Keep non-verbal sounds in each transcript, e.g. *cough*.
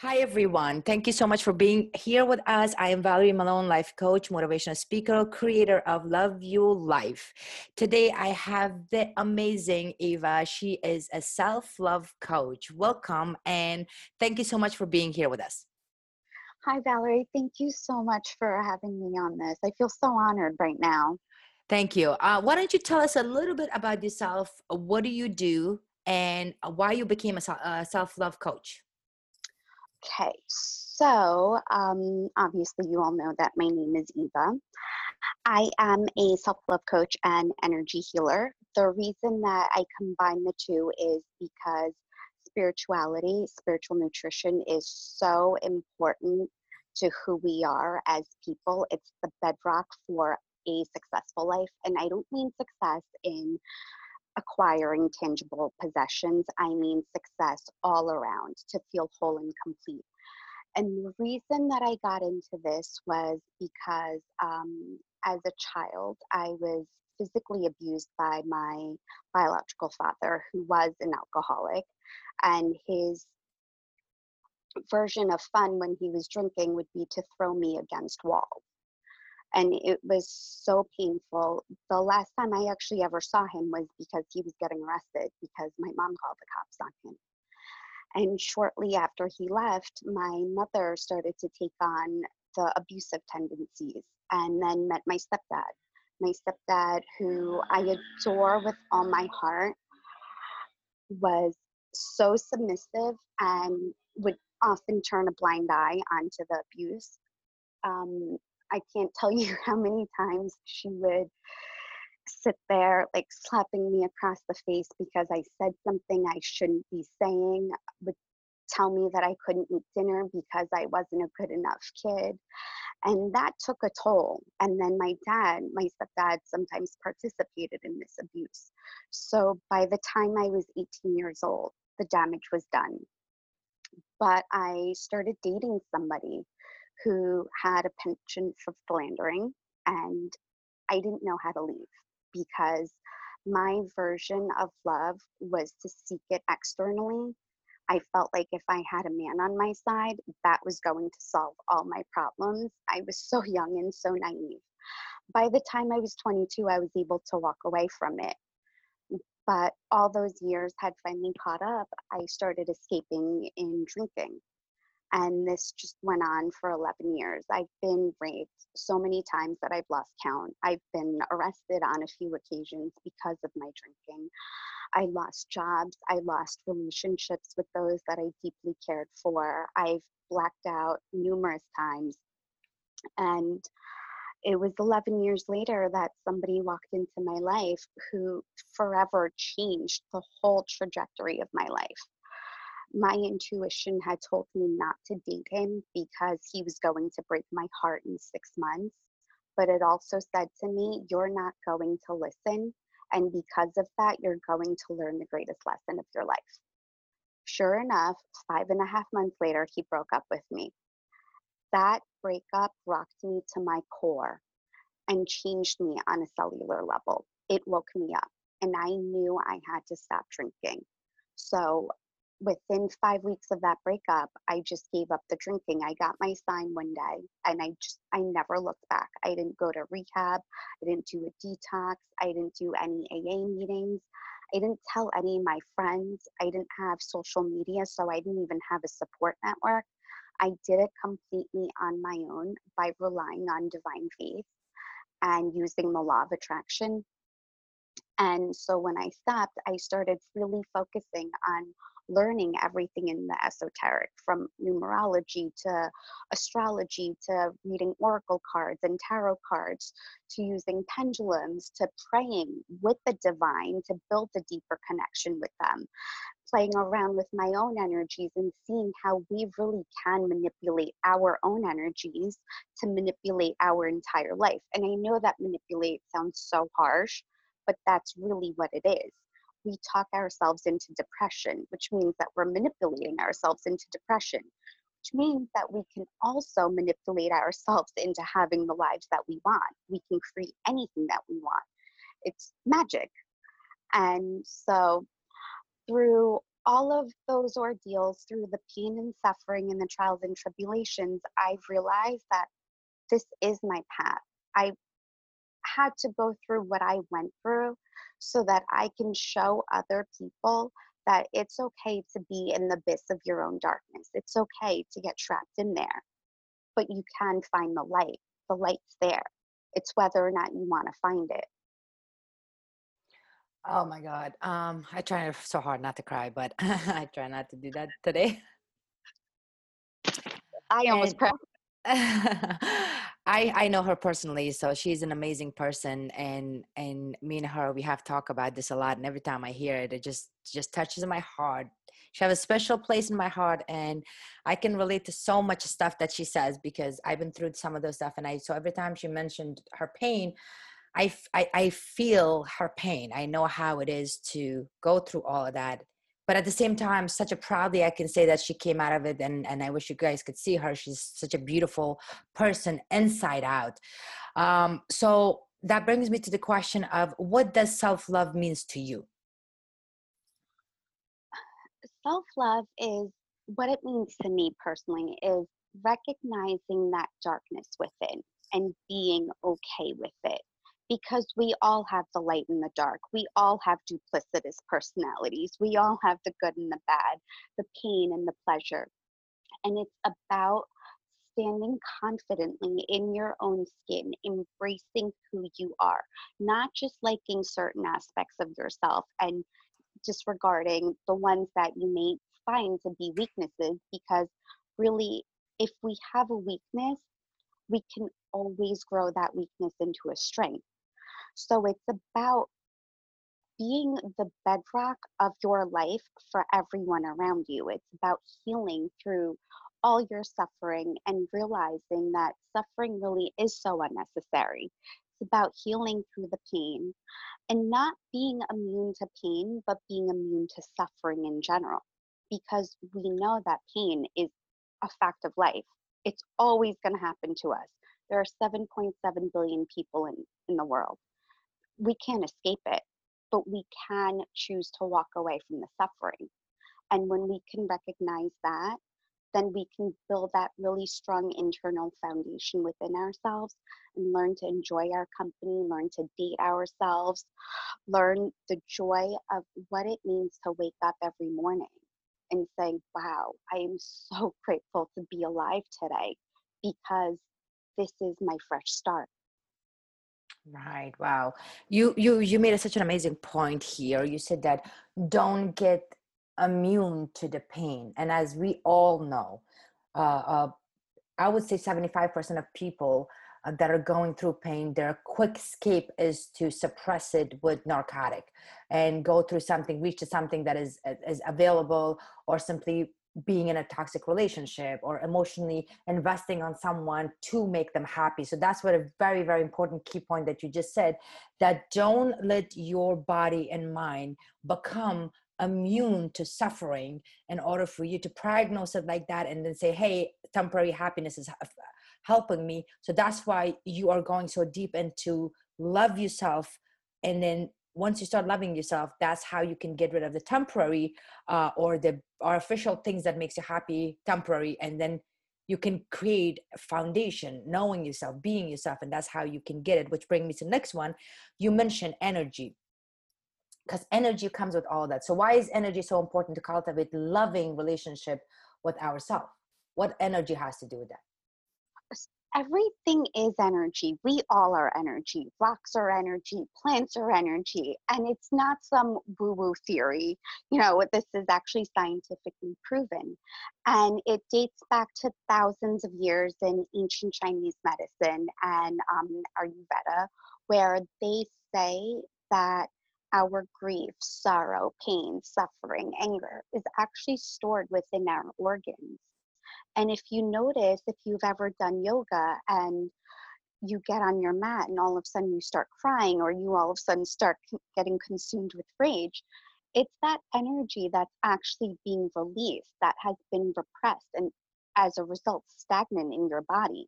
Hi, everyone. Thank you so much for being here with us. I am Valerie Malone, life coach, motivational speaker, creator of Love You Life. Today, I have the amazing Eva. She is a self love coach. Welcome, and thank you so much for being here with us. Hi, Valerie. Thank you so much for having me on this. I feel so honored right now. Thank you. Uh, why don't you tell us a little bit about yourself? What do you do, and why you became a self love coach? Okay, so um, obviously, you all know that my name is Eva. I am a self love coach and energy healer. The reason that I combine the two is because spirituality, spiritual nutrition is so important to who we are as people. It's the bedrock for a successful life. And I don't mean success in acquiring tangible possessions, I mean success all around to feel whole and complete. And the reason that I got into this was because um, as a child, I was physically abused by my biological father, who was an alcoholic. And his version of fun when he was drinking would be to throw me against walls and it was so painful. The last time I actually ever saw him was because he was getting arrested because my mom called the cops on him. And shortly after he left, my mother started to take on the abusive tendencies and then met my stepdad. My stepdad, who I adore with all my heart, was so submissive and would often turn a blind eye onto the abuse. Um, I can't tell *laughs* you how many times she would sit there like slapping me across the face because I said something I shouldn't be saying, would tell me that I couldn't eat dinner because I wasn't a good enough kid. And that took a toll. And then my dad, my stepdad, sometimes participated in this abuse. So by the time I was 18 years old, the damage was done. But I started dating somebody who had a penchant for philandering, and I didn't know how to leave because my version of love was to seek it externally. I felt like if I had a man on my side, that was going to solve all my problems. I was so young and so naive. By the time I was 22, I was able to walk away from it. But all those years had finally caught up. I started escaping in drinking and this just went on for 11 years. I've been raped so many times that I've lost count. I've been arrested on a few occasions because of my drinking. I lost jobs. I lost relationships with those that I deeply cared for. I've blacked out numerous times. And it was 11 years later that somebody walked into my life who forever changed the whole trajectory of my life my intuition had told me not to date him because he was going to break my heart in six months. But it also said to me, You're not going to listen. And because of that, you're going to learn the greatest lesson of your life. Sure enough, five and a half months later, he broke up with me. That breakup rocked me to my core and changed me on a cellular level. It woke me up, and I knew I had to stop drinking. So within five weeks of that breakup, I just gave up the drinking. I got my sign one day and I just, I never looked back. I didn't go to rehab. I didn't do a detox. I didn't do any AA meetings. I didn't tell any of my friends. I didn't have social media, so I didn't even have a support network. I did it completely on my own by relying on divine faith and using the law of attraction. And so when I stopped, I started really focusing on learning everything in the esoteric from numerology to astrology to reading oracle cards and tarot cards to using pendulums to praying with the divine to build a deeper connection with them playing around with my own energies and seeing how we really can manipulate our own energies to manipulate our entire life. And I know that manipulate sounds so harsh, but that's really what it is we talk ourselves into depression, which means that we're manipulating ourselves into depression, which means that we can also manipulate ourselves into having the lives that we want. We can create anything that we want. It's magic. And so, through all of those ordeals, through the pain and suffering and the trials and tribulations, I've realized that this is my path. I had to go through what I went through so that I can show other people that it's okay to be in the abyss of your own darkness. It's okay to get trapped in there, but you can find the light. The light's there. It's whether or not you want to find it. Oh my God. Um, I try so hard not to cry, but *laughs* I try not to do that today. I almost cried. *laughs* I I know her personally, so she's an amazing person, and and me and her we have talked about this a lot. And every time I hear it, it just just touches my heart. She has a special place in my heart, and I can relate to so much stuff that she says because I've been through some of those stuff. And I so every time she mentioned her pain, I, I, I feel her pain. I know how it is to go through all of that. But at the same time, such a proudly, I can say that she came out of it. And, and I wish you guys could see her. She's such a beautiful person inside out. Um, so that brings me to the question of what does self-love means to you? Self-love is what it means to me personally is recognizing that darkness within and being okay with it because we all have the light and the dark. We all have duplicitous personalities. We all have the good and the bad, the pain and the pleasure. And it's about standing confidently in your own skin, embracing who you are, not just liking certain aspects of yourself and disregarding the ones that you may find to be weaknesses because really if we have a weakness we can always grow that weakness into a strength so it's about being the bedrock of your life for everyone around you. It's about healing through all your suffering and realizing that suffering really is so unnecessary. It's about healing through the pain and not being immune to pain, but being immune to suffering in general. Because we know that pain is a fact of life. It's always going to happen to us. There are 7.7 billion people in, in the world we can't escape it, but we can choose to walk away from the suffering. And when we can recognize that, then we can build that really strong internal foundation within ourselves and learn to enjoy our company, learn to date ourselves, learn the joy of what it means to wake up every morning and saying, wow, I am so *laughs* grateful to be alive today because this is my fresh start. Right. Wow. You you you made a, such an amazing point here. You said that don't get immune to the pain, and as we all know, uh, uh, I would say seventy five percent of people uh, that are going through pain, their quick escape is to suppress it with narcotic, and go through something, reach to something that is is available, or simply being in a toxic relationship or emotionally investing on someone to make them happy. So that's what a very very important key point that you just said that don't let your body and mind become immune to suffering in order for you to diagnose it like that and then say hey temporary happiness is helping me. So that's why you are going so deep into love yourself and then once you start loving yourself that's how you can get rid of the temporary uh, or the artificial things that makes you happy temporary and then you can create a foundation knowing yourself being yourself and that's how you can get it which brings me to the next one. You mentioned energy. Because energy comes with all that. So why is energy so important to cultivate loving relationship with ourselves what energy has to do with that everything is energy. We all are energy. Rocks are energy, plants are energy. And it's not some woo woo theory. You know, this is actually scientifically proven. And it dates back to thousands of years in ancient Chinese medicine and um, Ayurveda, where they say that our grief, sorrow, pain, suffering, anger is actually stored within our organs. And if you notice, if you've ever done yoga and you get on your mat and all of a sudden you start crying or you all of a sudden start getting consumed with rage, it's that energy that's actually being released that has been repressed and as a result stagnant in your body.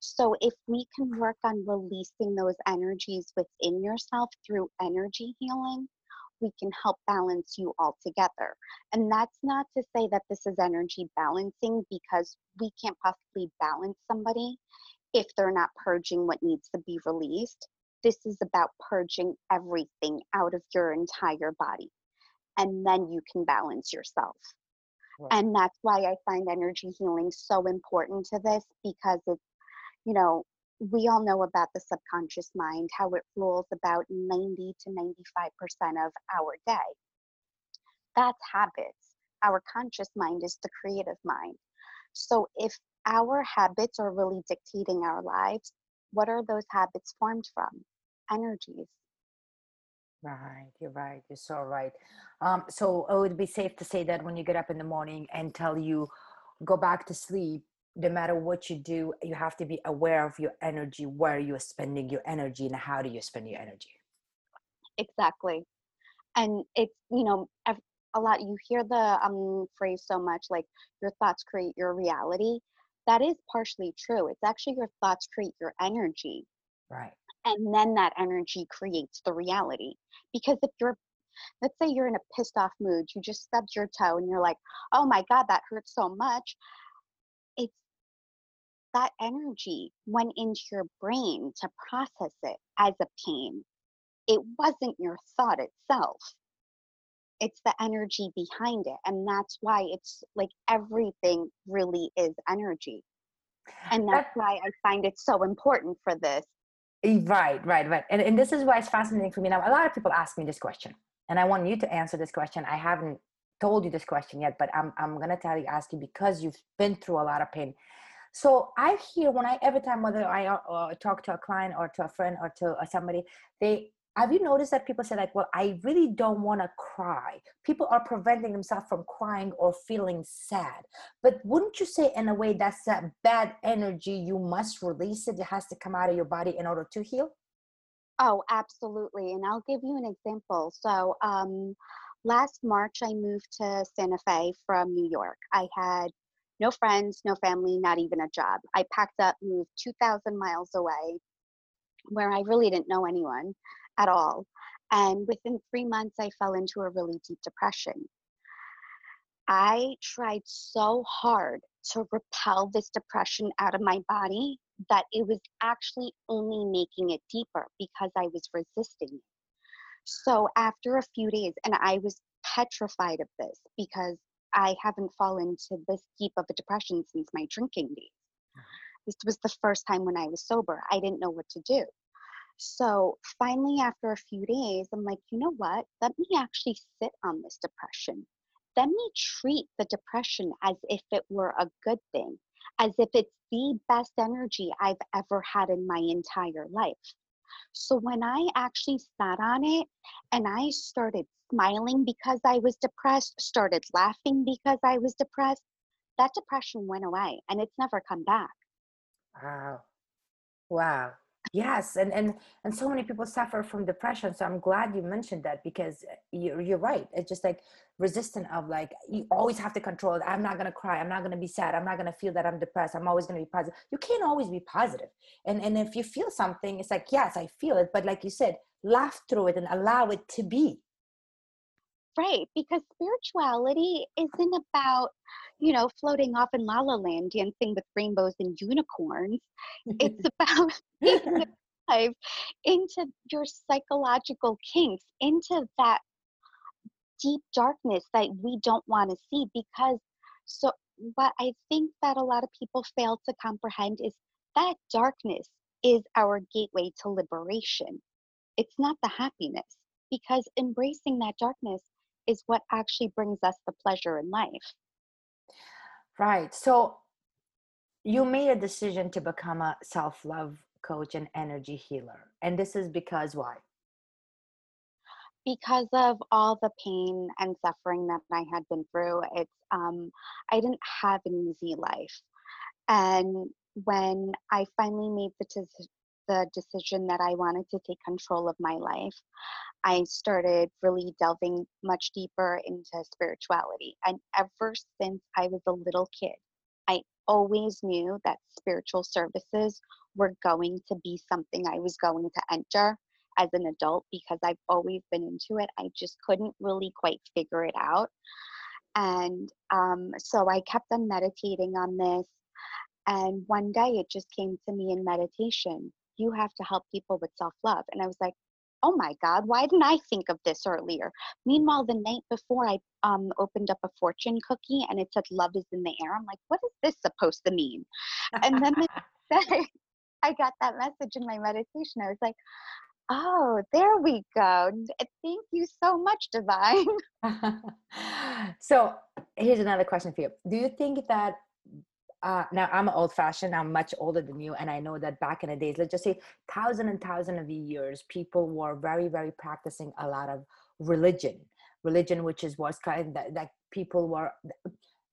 So if we can work on releasing those energies within yourself through energy healing, we can help balance you all together. And that's not to say that this is energy balancing because we can't possibly balance somebody if they're not purging what needs to be released. This is about purging everything out of your entire body. And then you can balance yourself. Right. And that's why I find energy healing so important to this because it's, you know, we all know about the subconscious mind, how it rules about 90 to 95% of our day. That's habits. Our conscious mind is the creative mind. So if our habits are really dictating our lives, what are those habits formed from? Energies. Right, you're right. You're so right. Um, so it would be safe to say that when you get up in the morning and tell you go back to sleep, no matter what you do, you have to be aware of your energy, where you're spending your energy, and how do you spend your energy. Exactly, and it's you know a lot. You hear the um phrase so much like your thoughts create your reality. That is partially true. It's actually your thoughts create your energy. Right. And then that energy creates the reality. Because if you're let's say you're in a pissed off mood, you just stubbed your toe and you're like, oh my God, that hurts so much it's that energy went into your brain to process it as a pain. It wasn't your thought itself. It's the energy behind it. And that's why it's like everything really is energy. And that's why I find it so important for this. Eh, right, right, right. And, and this is why it's mm-hmm. fascinating for me. Now, a lot of people ask me this question, and I want you to answer this question. I haven't told you this question yet, but I'm I'm gonna tell you, ask you because you've been through a lot of pain. So I hear when I every time whether I uh, talk to a client or to a friend or to uh, somebody, they have you noticed that people say like, well, I really don't want to cry. People are preventing themselves from crying or feeling sad. But wouldn't you say in a way that's that bad energy? You must release it. It has to come out of your body in order to heal. Oh, absolutely. And I'll give you an example. So, um, last March, I moved to Santa Fe from New York. I had no friends, no family, not even a job. I packed up, moved 2,000 miles away where I really didn't know anyone at all. And within three months, I fell into a really deep depression. I tried so hard to repel this depression out of my body that it was actually only making it deeper because I was resisting it. So after a few days, and I was petrified of this because I haven't fallen to this deep of a depression since my drinking days. Mm-hmm. This was the first time when I was sober. I didn't know what to do. So finally, after a few days, I'm like, you know what? Let me actually sit on this depression. Let me treat the depression as if it were a good thing, as if it's the best energy I've ever had in my entire life. So when I actually sat on it and I started smiling because I was depressed, started laughing because I was depressed, that depression went away and it's never come back. Wow. Wow yes and and and so many people suffer from depression so i'm glad you mentioned that because eh, you're, you're right it's just like resistant of like you always have to control it i'm not going to cry i'm not going to be sad i'm not going to feel that i'm depressed i'm always going to be positive. You can't always be positive and and if you feel something it's like yes i feel it but like you said laugh through it and allow it to be right because spirituality isn't about you know floating off in la la land dancing with rainbows and unicorns. It's *laughs* about *laughs* taking dive into your psychological kinks into that deep darkness that we don't want to see because so what i think that a lot of people fail to comprehend is that darkness is our gateway to liberation. It's not the happiness because embracing that darkness is what actually brings us the pleasure in life. Right. So you made a decision to become a self love coach and energy healer. And this is because why? Because of all the pain and suffering that I had been through. It's, um, I didn't have an easy life. And when I finally made the, the decision that I wanted to take control of my life, I started really delving much deeper into spirituality. And ever since I was a little kid, I always knew that spiritual services were going to be something I was going to enter as an adult because I've always been into it. I just couldn't really quite figure it out. And um, so I kept on meditating on this. And one day it just came to me in meditation you have to help people with self love. And I was like, oh my God, why didn't I think of this earlier? Meanwhile, the night before, I um, opened up a fortune cookie and it said, love is in the air. I'm like, what is this supposed to mean? And then *laughs* *laughs* I got that message in my meditation. I was like, oh, there we go. Thank you so much, Divine. *laughs* so here's another question for you. Do you think that uh, now I'm old fashioned. I'm much older than you, and I know that back in the days, let's just say thousand and thousand of years, people were very, very practicing a lot of religion, religion, which is was kind that that people were.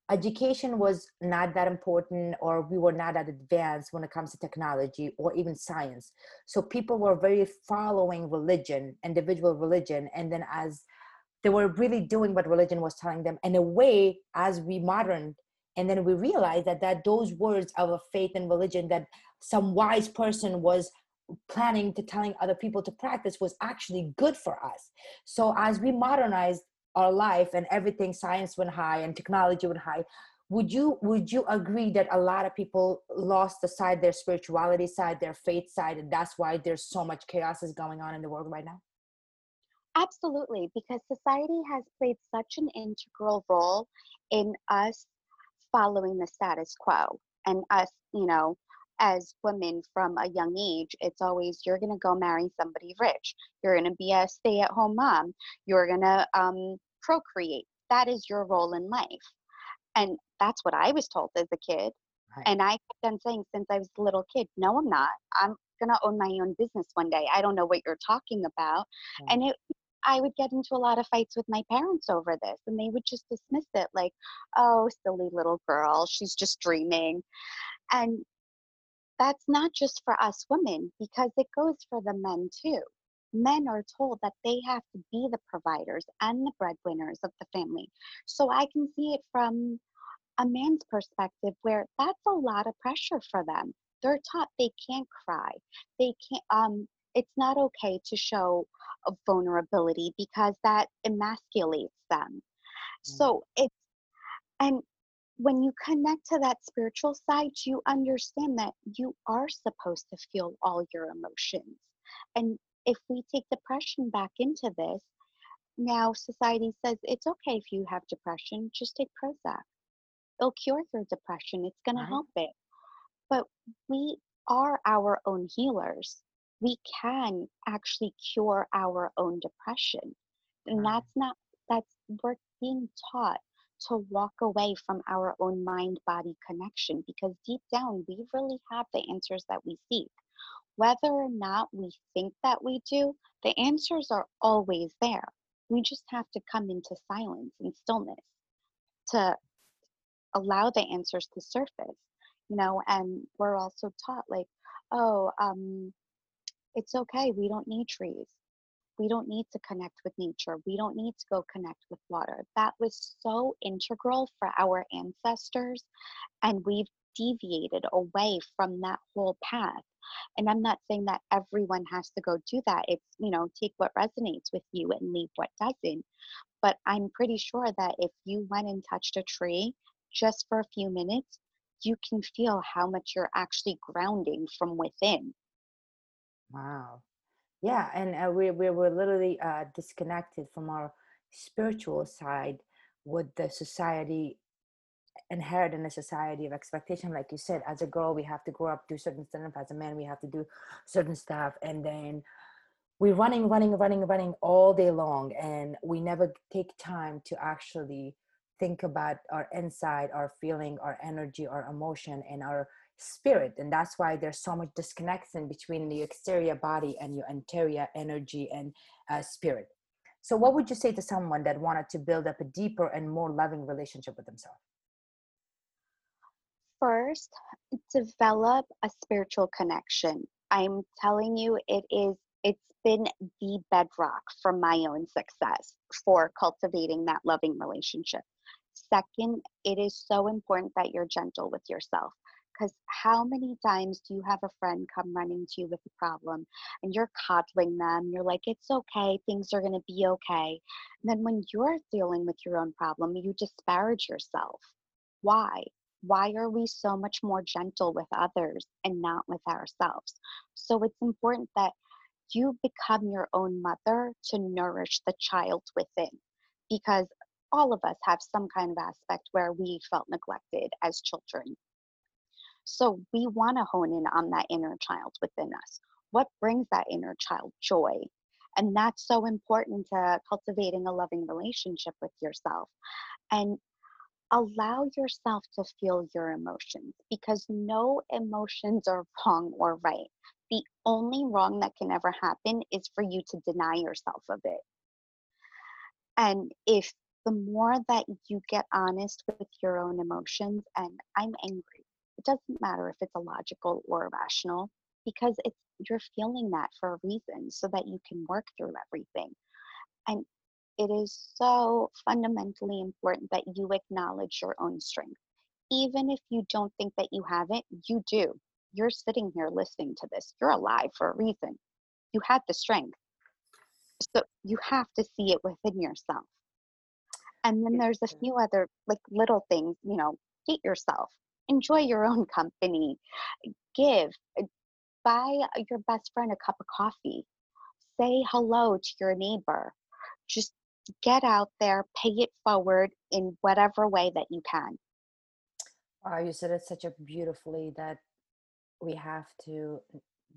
Education was not that important, or we were not that advanced when it comes to technology or even science. So people were very following religion, individual religion, and then as they were really doing what religion was telling them in a way as we modern and then we realized that that those words of faith and religion that some wise person was planning to telling other people to practice was actually good for us. So as we modernized our life and everything science went high and technology went high would you would you agree that a lot of people lost aside their spirituality side their faith side and that's why there's so much chaos is going on in the world right now? Absolutely because society has played such an integral role in us following the status quo. And us, you know, as women from a young age, it's always you're going to go marry somebody rich. You're going to be a stay at home mom. You're going to um, procreate. That is your role in life. And that's what I was told as a kid. Right. And I kept on saying since I was a little kid, no, I'm not. I'm going to own my own business one day. I don't know what you're talking about. Right. And it, I would get into a lot of fights with my parents over this, and they would just dismiss it like, oh, silly little girl, she's just dreaming. And that's not just for us women, because it goes for the men too. Men are told that they have to be the providers and the breadwinners of the family. So I can see it from a man's perspective where that's a lot of pressure for them. They're taught they can't cry. They can't um it's not okay to show a vulnerability because that emasculates them. Mm. So it's, and when you connect to that spiritual side, you understand that you are supposed to feel all your emotions. And if we take depression back into this, now society says it's okay if you have depression, just take Prozac. It'll cure your depression, it's going to help it. But we are our own healers we can actually cure our own depression. And that's not, that's, we're being taught to walk away from our own mind body connection because deep down, we really have the answers that we seek. Whether or not we think that we do, the answers are always there. We just have to come into silence and stillness to allow the answers to surface, you know, and we're also taught like, oh, um, it's okay. We don't need trees. We don't need to connect with nature. We don't need to go connect with water. That was so integral for our ancestors, and we've deviated away from that whole path. And I'm not saying that everyone has to go do that. It's, you know, take what resonates with you and leave what doesn't. But I'm pretty sure that if you went and touched a tree just for a few minutes, you can feel how much you're actually grounding from within. Wow. Yeah, and uh, we we were literally uh, disconnected from our spiritual side with the society inherent in a society of expectation like you said as a girl we have to grow up do certain stuff as a man we have to do certain stuff and then we're running running running running all day long and we never take time to actually think about our inside our feeling our energy our emotion and our spirit and that's why there's so much disconnection between the exterior body and your interior energy and uh, spirit. So what would you say to someone that wanted to build up a deeper and more loving relationship with themselves? First develop a spiritual connection. I'm telling you it is it's been the bedrock for my own success for cultivating that loving relationship. Second it is so important that you're gentle with yourself Because how many times do you have a friend come running to you with a problem and you're coddling them? You're like, it's okay, things are going to be okay. And then when you're dealing with your own problem, you disparage yourself. Why? Why are we so much more gentle with others and not with ourselves? So it's important that you become your own mother to nourish the child within because all of us have some kind of aspect where we felt neglected as children. So we want to hone in on that inner child within us. What brings that inner child joy? And that's so important to cultivating a loving relationship with yourself. And allow yourself to feel your emotions because no emotions are *laughs* wrong or right. The only wrong that can ever happen is for you to deny yourself of it. And if the more that you get honest with your own emotions, and I'm angry, it doesn't matter if it's illogical or irrational because it's you're feeling that for a reason so that you can work through everything. And it is so fundamentally important that you acknowledge your own strength. Even if you don't think that you have it, you do. You're sitting here listening to this. You're alive for a reason. You have the strength. So you have to see it within yourself. And then there's a few other like little things, you know, date yourself, enjoy your own company, give, uh, buy your best friend a cup of coffee, say hello to your neighbor. Just get out there, pay it forward in whatever way that you can. Wow, you said it such a beautifully that we have to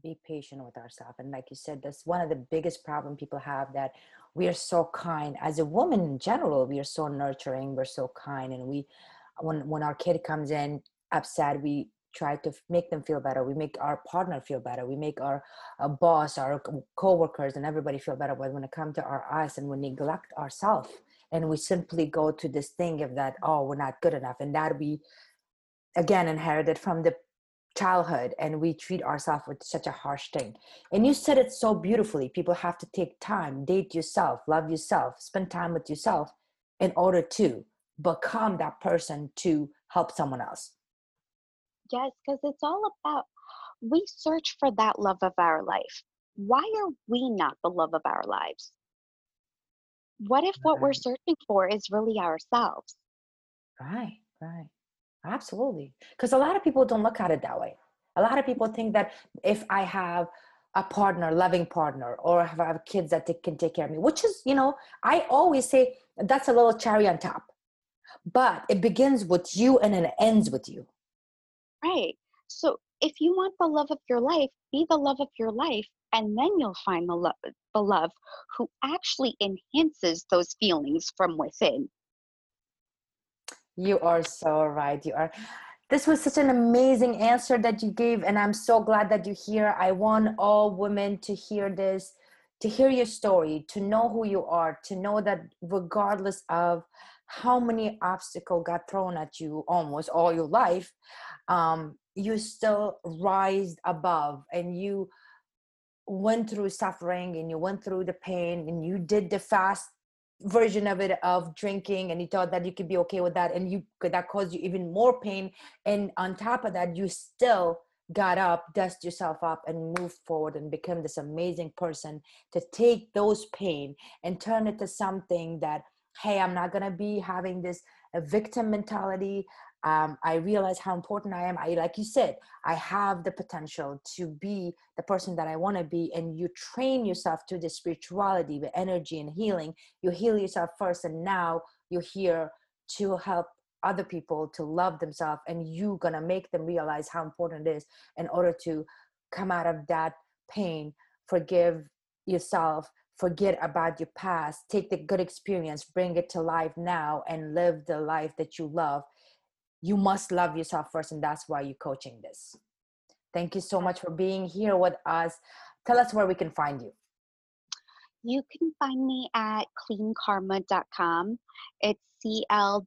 be patient with ourselves. And like you said, that's one of the biggest problem people have that we are so kind as a woman in general we are so nurturing we're so kind and we when when our kid comes in upset we try to make them feel better we make our partner feel better we make our, our boss our co-workers and everybody feel better but when it comes to our us and we neglect ourselves and we simply go to this thing of that oh we're not good enough and that we again inherited from the childhood and we treat ourselves with such a harsh thing. And you said it so beautifully people have to take time date yourself love yourself spend time with yourself in order to become that person to help someone else yes because it's all about we search for that love of our life why are we not the love of our lives what if what we're searching for is really ourselves right right Absolutely. Because a lot of people don't look at it that way. A lot of people think that if I have a partner, loving partner, or if I have kids that can take care of me, which is, you know, I always say that's a little cherry on top. But it begins with you and it ends with you. Right. So if you want the love of your life, be the love of your life, and then you'll find the love, the love who actually enhances those feelings from within. You are so right. You are. This was such an amazing answer that you gave, and I'm so glad that you're here. I want all women to hear this, to hear your story, to know who you are, to know that regardless of how many obstacles got thrown at you almost all your life, um, you still rise above and you went through suffering and you went through the pain and you did the fast version of it of drinking and you thought that you could be okay with that and you could that caused you even more pain and on top of that you still got up dust yourself up and move forward and become this amazing person to take those pain and turn it to something that hey i'm not going to be having this victim mentality. Um, i realize how important i am. I like you said i have the potential to be the person that i want to be and you train yourself to the spirituality the energy and healing. You heal yourself first and now you're here to help other people to love themselves and you're gonna make them realize how important it is in order to come out of that pain. Forgive yourself forget about your past take the good experience bring it to life now and live the life that you love. You must love yourself first and that's why you're coaching this. Thank you so much for being here with us. Tell us where we can find you. You can find me at cleencarma.com it's c-l-e-e-n-c-a-r-m-a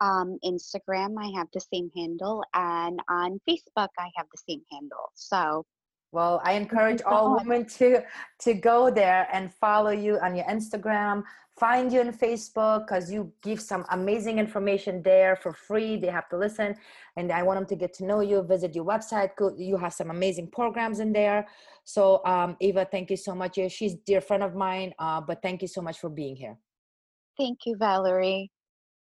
um, instagram i have the same handle and on facebook i have the same handle. So well, I encourage all women to to go there and follow you on your Instagram, find you on Facebook because you give some amazing information there for free. They have to listen, and I want them to get to know you. Visit your website. You have some amazing programs in there. So, um, Eva, thank you so much. She's a dear friend of mine, uh, but thank you so much for being here. Thank you, Valerie.